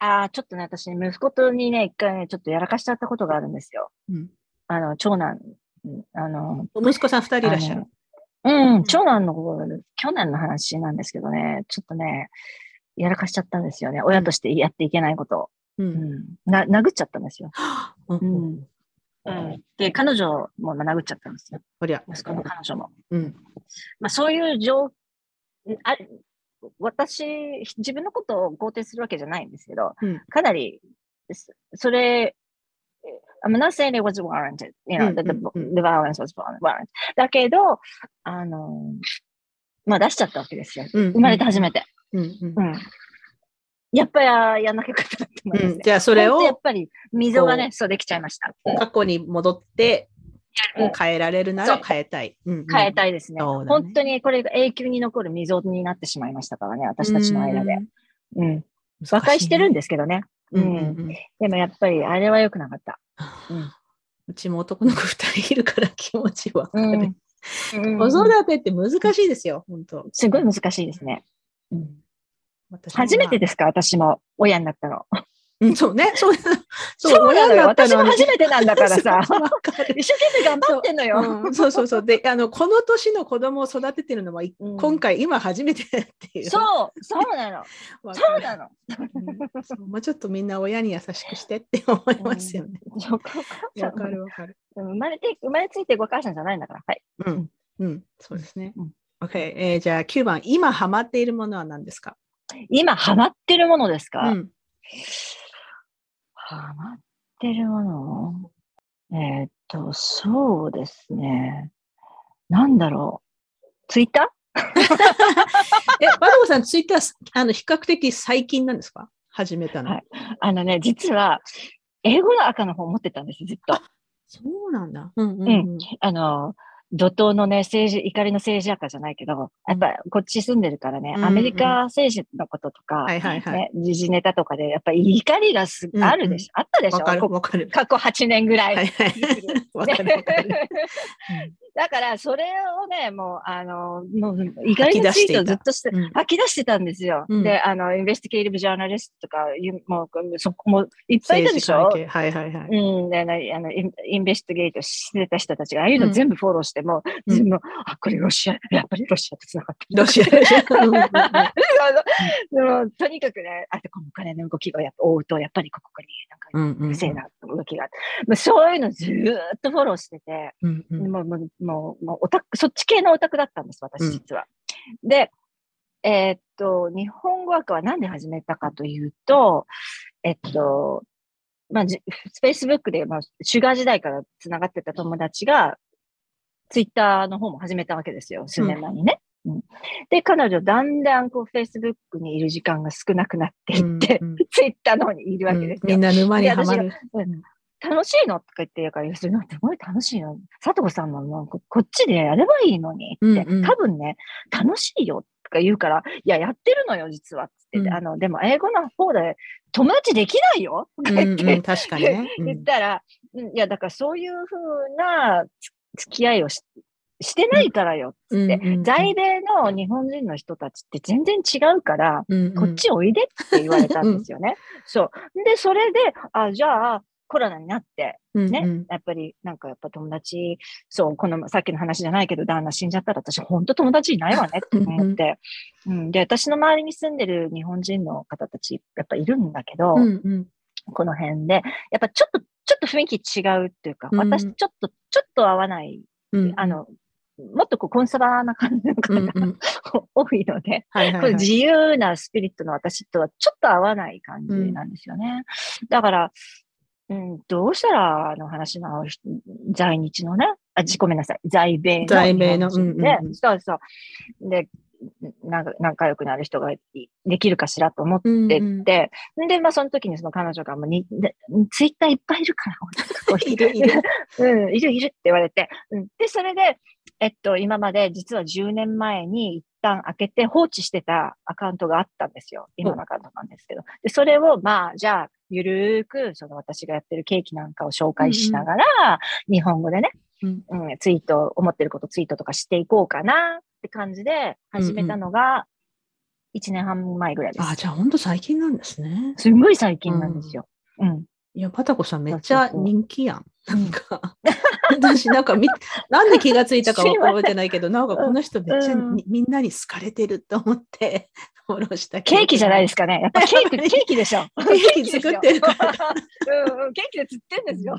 ああ、ちょっとね、私、息子とにね、一回ね、ちょっとやらかしちゃったことがあるんですよ。うん、あの、長男、あの、息子さん二人いらっしゃる？うん、長男の去年の話なんですけどね、ちょっとね、やらかしちゃったんですよね。親としてやっていけないことを。うん、うん、な殴っちゃったんですよ。うん、うん、で、彼女も殴っちゃったんですよ。息子の彼女も。うん、まあ、そういう状あ私、自分のことを肯定するわけじゃないんですけど、うん、かなり、それ、I'm not saying it was warranted, you know, the, the, the violence was warranted. だけど、あの、まあ出しちゃったわけですよ。生まれて初めて。うん、やっぱりやんなきゃよかったと思います、ね、じゃあそれを。やっぱり溝がね、そうできちゃいました。過去に戻って、変えられるなら変えたい。変えたいですね、ね、本当にこれが永久に残る溝になってしまいましたからね、私たちの間で。うん。和解してるんですけどね。うん。でもやっぱりあれは良くなかった。うん、うちも男の子二人いるから気持ちはかる。子育てって難しいですよ、本当。すごい難しいですね。うん初めてですか私も親になったの。うん、そうね。そう、そうそうなのよ。私も初めてなんだからさ。一生懸命頑張ってんのよ。うん、そうそうそう。で、あの、この年の子供を育ててるのは、うん、今回、今初めてっていう。そう、そうなの。そうなの。うん、もうちょっとみんな親に優しくしてって思いますよね。わ、かるわかる。生まれて、生まれついてご母さんじゃないんだから。はい。うん。うん、そうですね。うん、OK、えー。じゃあ9番、今ハマっているものは何ですか？今ハマってるものですか、うんハマってるもの？えー、っと、そうですね。なんだろう。ツイッター？え、バドゴさん、ツイッター、あの、比較的最近なんですか？始めたの。はい。あのね、実は、英語の赤の本持ってたんです、ずっと。そうなんだ。うん、うん、うん、あの、怒涛のね、政治、怒りの政治赤じゃないけど、やっぱこっち住んでるからね、うんアメリカ政治のこととか、はいはいはい、ね、時事ネタとかで、やっぱり怒りがす、あるでしょ、あったでしょ？過去8年ぐらい。はいはい、わかるわかる。だから、それをね、もう、あの、もう、意外とツイートずっとして、吐き出してたんですよ。うん、で、あの、インベスティケイティブジャーナリストとか、もう、そこもいっぱいいたでしょ？はいはいはい。うん、で、あの、インベスティゲートしてた人たちが、ああいうの全部フォローしても、うん、全部、あ、これロシア、やっぱりロシアと繋がってる。ロシア、ロシア。でも、とにかくね、あとこのお金の動きをやっぱ追うと、やっぱりここになんか、不正な動きがうん、そういうのずっとフォローしてて、うんうん、もう、もう、もう、もうオタク、そっち系のオタクだったんです、私実は。うん、で、えー、っと、日本語学は何で始めたかというと、えっと、まあ、フェイスブックで、まあ、シュガー時代から繋がってた友達が、ツイッターの方も始めたわけですよ、数年前にね。うん、で、彼女、だんだんこう、フェイスブックにいる時間が少なくなっていって、うんうん、ツイッターの方にいるわけですよ。みんな沼にはまる。楽しいの？とか言って言うから、すごい楽しいの。佐藤さんもこっちでやればいいのにって、うんうん、多分ね、楽しいよとか言うから、いや、やってるのよ、実は。って、うん、あの、でも英語の方で友達できないよとか言って、うんうん、確かにね、うん、言ったら、いや、だからそういうふうな付き合いをししてないからよって、うんうんうん、在米の日本人の人たちって全然違うから、うんうん、こっちおいでって言われたんですよね。そう。で、それで、あ、じゃあ、コロナになって、ね、うんうん、やっぱりなんかやっぱ友達、そう、このさっきの話じゃないけど、旦那死んじゃったら私本当友達いないわねって思って、うん、で、私の周りに住んでる日本人の方たち、やっぱいるんだけど、うんうん、この辺で、やっぱちょっと、ちょっと雰囲気違うっていうか、私ちょっと、ちょっと合わない、うん、あの、もっとこうコンサバな感じの方が、多いので、はいはいはい、自由なスピリットの私とはちょっと合わない感じなんですよね。うん、だから、うん、どうしたら、あの話の在日のね、あ、ごめんなさい、在米の。在米の。うんうん、そうそう。で、仲良くなる人ができるかしらと思ってて、うんうん、で、まあその時にその彼女がもうにツイッターいっぱいいるから、いるいる、うん、いるいるって言われて、うん、で、それで、えっと、今まで実は10年前に一旦開けて放置してたアカウントがあったんですよ。今のアカウントなんですけど。で、それをまあ、じゃあ、ゆるーく、その私がやってるケーキなんかを紹介しながら、うんうん、日本語でね、うん、うん、ツイート、思ってることツイートとかしていこうかなって感じで始めたのが、1年半前ぐらいです。うんうん、あ、じゃあ本当最近なんですね。すごい最近なんですよ。うん。いや、パタコさんめっちゃ人気やん。なんか、私なんかみ、なんで気がついたか覚えてないけど、なんかこの人めっちゃ、みんなに好かれてると思って、フォローしたケーキじゃないですかね。やっぱケーキ、ケーキでしょ。ケーキ作ってるから。うん、ケーキで釣ってんですよ。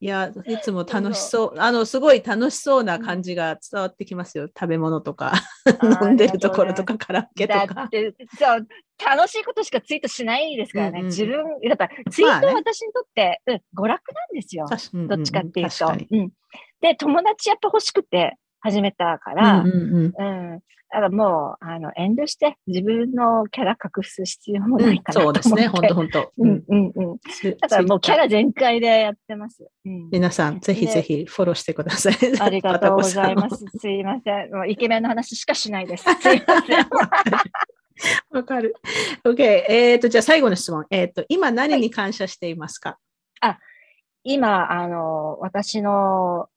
いや、いつも楽しそう、あの、すごい楽しそうな感じが伝わってきますよ。食べ物とか、飲んでるところとか、カラオケとか。だってそう、楽しいことしかツイートしないですからね。自分、だからツイートは私にとって、うん、娯楽なんですよ。どっちかっていうと。うん、で、友達やっぱ欲しくて始めたから、うん、うんうんだからもう、あの、遠慮して自分のキャラ隠す必要もないかなと思って、うん、そうですね、本当本当。うんうんうん。だからもうキャラ全開でやってます。うん、皆さん、ぜひぜひフォローしてください。ありがとうございます。すいません。もうイケメンの話しかしないです。すいません。わかる。OK。えっ、ー、と、じゃあ最後の質問。えっ、ー、と、今何に感謝していますか、はい、あ、今、あの、私の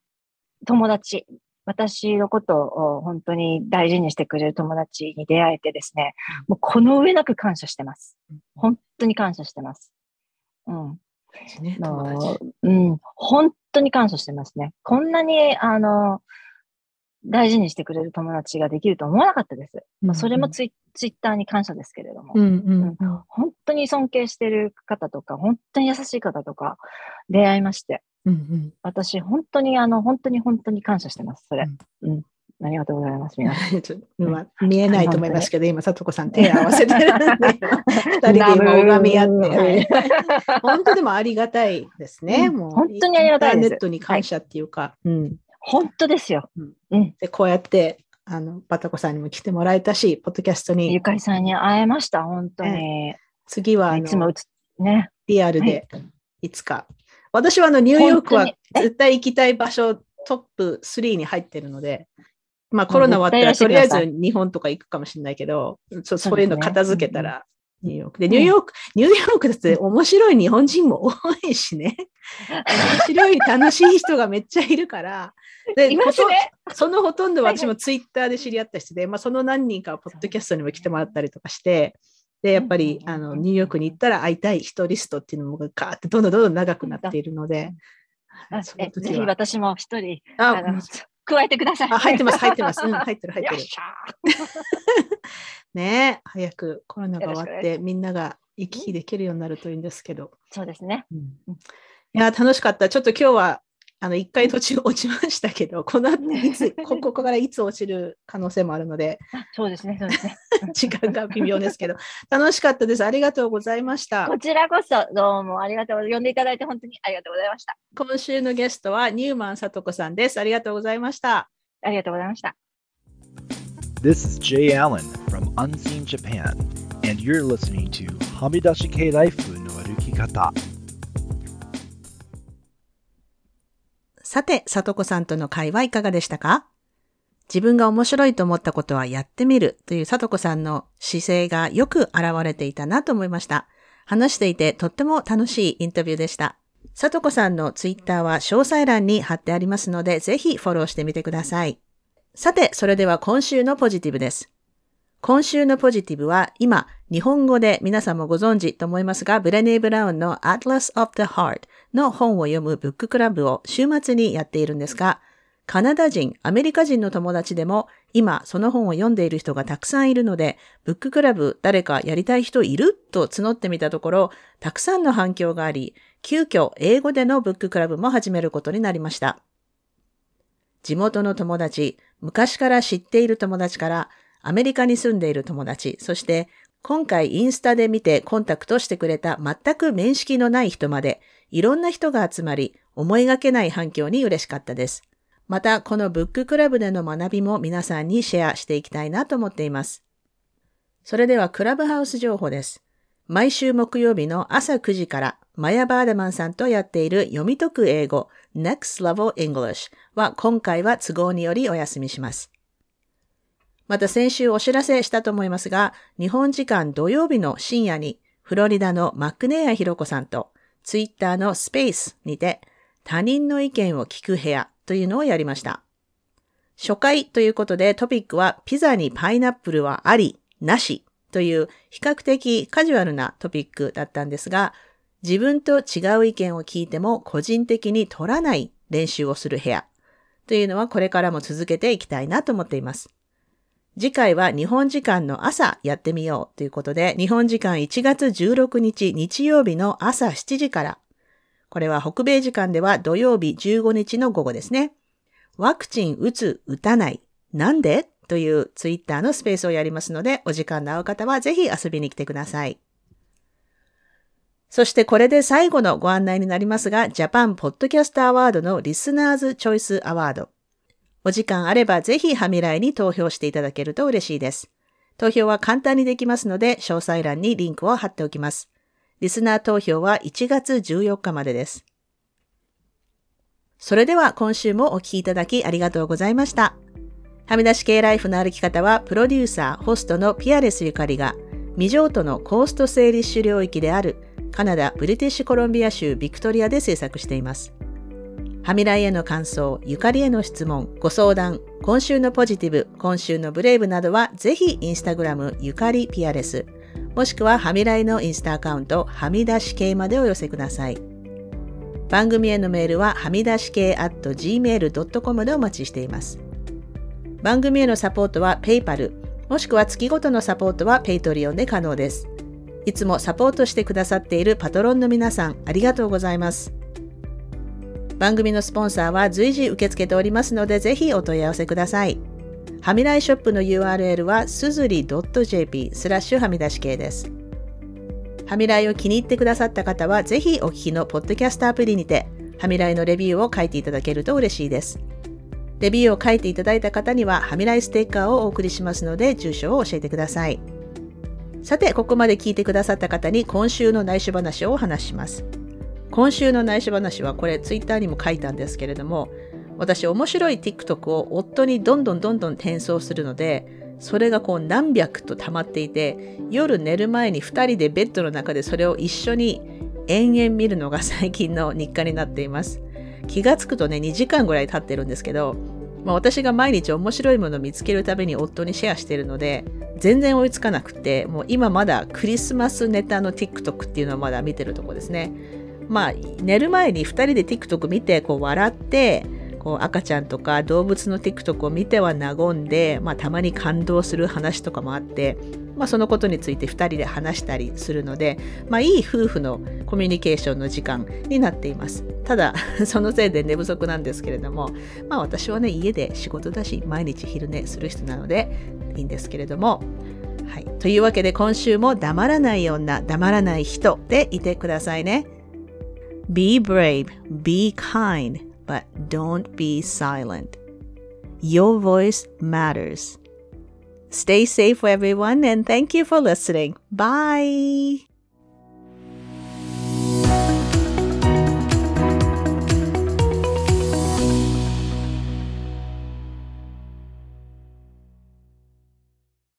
友達私のことを本当に大事にしてくれる友達に出会えてですね、もうこの上なく感謝してます。本当に感謝してます。うん。ね、うん、本当に感謝してますね。こんなに、あの、大事にしてくれる友達ができると思わなかったです。まあ、それもツイツイッターに感謝ですけれども、うんうんうん、本当に尊敬してる方とか、本当に優しい方とか出会いまして、うんうん、私、本当に、あの、本当に本当に感謝してます、それ。うん、うんありがとうございます。皆さん。見えないと思いますけど、今、さとこさん手合わせてるんで、二人で今拝み合って、本当でもありがたいですね。もう本当にありがたいネットに感謝っていうか。うん、本当ですよ。うん、でこうやって、あの、バタコさんにも来てもらえたし、ポッドキャストに。ゆかりさんに会えました、本当に。次は、いつもね。リアルで、いつか私はあのニューヨークは絶対行きたい場所トップ3に入ってるので、まあコロナ終わったらとりあえず日本とか行くかもしれないけど、そそういうの片付けたらニューヨーク。で、ニューヨーク、ニューヨークだって面白い日本人も多いしね。面白い、楽しい人がめっちゃいるから。で、ね、そのほとんど私もツイッターで知り合った人で、まあその何人かポッドキャストにも来てもらったりとかして、で、やっぱり、あの、ニューヨークに行ったら会いたい人リストっていうのもカーってどんどんどんどん長くなっているので。えぜひ私も一人、あの加えてください。あ入ってます、入ってます。うん、入ってる、入ってる。ね早くコロナが終わって、みんなが行き来できるようになるといいんですけど。そうですね。うん、いや、楽しかった。ちょっと今日はあの、一回途中落ちましたけど、この後いつ、ここからいつ落ちる可能性もあるので、そうですね、そうですね。時間が微妙ですけど、楽しかったです。ありがとうございました。こちらこそ、どうもありがとう。呼んでいただいて本当にありがとうございました。今週のゲストは、ニューマンさとこさんです。ありがとうございました。ありがとうございました。This is Jay Allen from Unseen Japan, and you're listening to はみ出し系ライフの歩き方。さて、さとこさんとの会はいかがでしたか？自分が面白いと思ったことはやってみるというさとこさんの姿勢がよく現れていたなと思いました。話していてとっても楽しいインタビューでした。さとこさんのツイッターは詳細欄に貼ってありますので、ぜひフォローしてみてください。さて、それでは今週のポジティブです。今週のポジティブは今、日本語で皆さんもご存知と思いますが、ブレネー・ブラウンの Atlas of the Heart の本を読むブッククラブを週末にやっているんですが、カナダ人、アメリカ人の友達でも今その本を読んでいる人がたくさんいるので、ブッククラブ誰かやりたい人いると募ってみたところ、たくさんの反響があり、急遽英語でのブッククラブも始めることになりました。地元の友達、昔から知っている友達から、アメリカに住んでいる友達、そして今回インスタで見てコンタクトしてくれた全く面識のない人まで、いろんな人が集まり、思いがけない反響に嬉しかったです。また、このブッククラブでの学びも皆さんにシェアしていきたいなと思っています。それではクラブハウス情報です。毎週木曜日の朝9時からマヤ・バーダマンさんとやっている読み解く英語 Next Level English は今回は都合によりお休みします。また先週お知らせしたと思いますが、日本時間土曜日の深夜に、フロリダのマックネーアヒロコさんと、ツイッターのスペースにて、他人の意見を聞く部屋というのをやりました。初回ということでトピックはピザにパイナップルはあり、なしという比較的カジュアルなトピックだったんですが、自分と違う意見を聞いても個人的に取らない練習をする部屋というのはこれからも続けていきたいなと思っています。次回は日本時間の朝やってみようということで、日本時間1月16日日曜日の朝7時から、これは北米時間では土曜日15日の午後ですね。ワクチン打つ、打たない、なんでというツイッターのスペースをやりますので、お時間の合う方はぜひ遊びに来てください。そしてこれで最後のご案内になりますが、ジャパンポッドキャストアワードのリスナーズチョイスアワード。お時間あればぜひハミライに投票していただけると嬉しいです。投票は簡単にできますので、詳細欄にリンクを貼っておきます。リスナー投票は1月14日までです。それでは今週もお聴きいただきありがとうございました。はみ出し系ライフの歩き方は、プロデューサー、ホストのピアレスゆかりが、未譲渡のコースト整理種領域であるカナダ・ブリティッシュコロンビア州ビクトリアで制作しています。はみらいへの感想、ゆかりへの質問、ご相談、今週のポジティブ、今週のブレイブなどは、ぜひインスタグラムゆかりピアレス、もしくははみらいのインスタアカウント、はみ出し系までお寄せください。番組へのメールははみ出し系 at gmail.com でお待ちしています。番組へのサポートは PayPal、もしくは月ごとのサポートは Patreon で可能です。いつもサポートしてくださっているパトロンの皆さん、ありがとうございます。番組のスポンサーは随時受け付けておりますので、ぜひお問い合わせください。はみらいショップの URL はすずり .jp スラッシュはみ出し系です。はみらいを気に入ってくださった方は、ぜひお聞きのポッドキャストアプリにて、はみらいのレビューを書いていただけると嬉しいです。レビューを書いていただいた方には、はみらいステッカーをお送りしますので、住所を教えてください。さて、ここまで聞いてくださった方に今週の内緒話をお話します。今週の内緒話はこれツイッターにも書いたんですけれども、私面白い TikTok を夫にどんどんどんどん転送するので、それがこう何百と溜まっていて、夜寝る前に2人でベッドの中でそれを一緒に延々見るのが最近の日課になっています。気がつくとね、2時間ぐらい経ってるんですけど、まあ、私が毎日面白いものを見つけるために夫にシェアしているので、全然追いつかなくて、もう今まだクリスマスネタの TikTok っていうのをまだ見てるとこですね。まあ、寝る前に2人で TikTok 見て、こう笑って、こう赤ちゃんとか動物の TikTok を見ては和んで、まあ、たまに感動する話とかもあって、まあ、そのことについて2人で話したりするので、まあ、いい夫婦のコミュニケーションの時間になっています。ただ、そのせいで寝不足なんですけれども、まあ、私はね、家で仕事だし、毎日昼寝する人なのでいいんですけれども、はい。というわけで今週も黙らない女、黙らない人でいてくださいね。Be brave, be kind. but don't be silent. Your voice matters. Stay safe, everyone, and thank you for listening. Bye.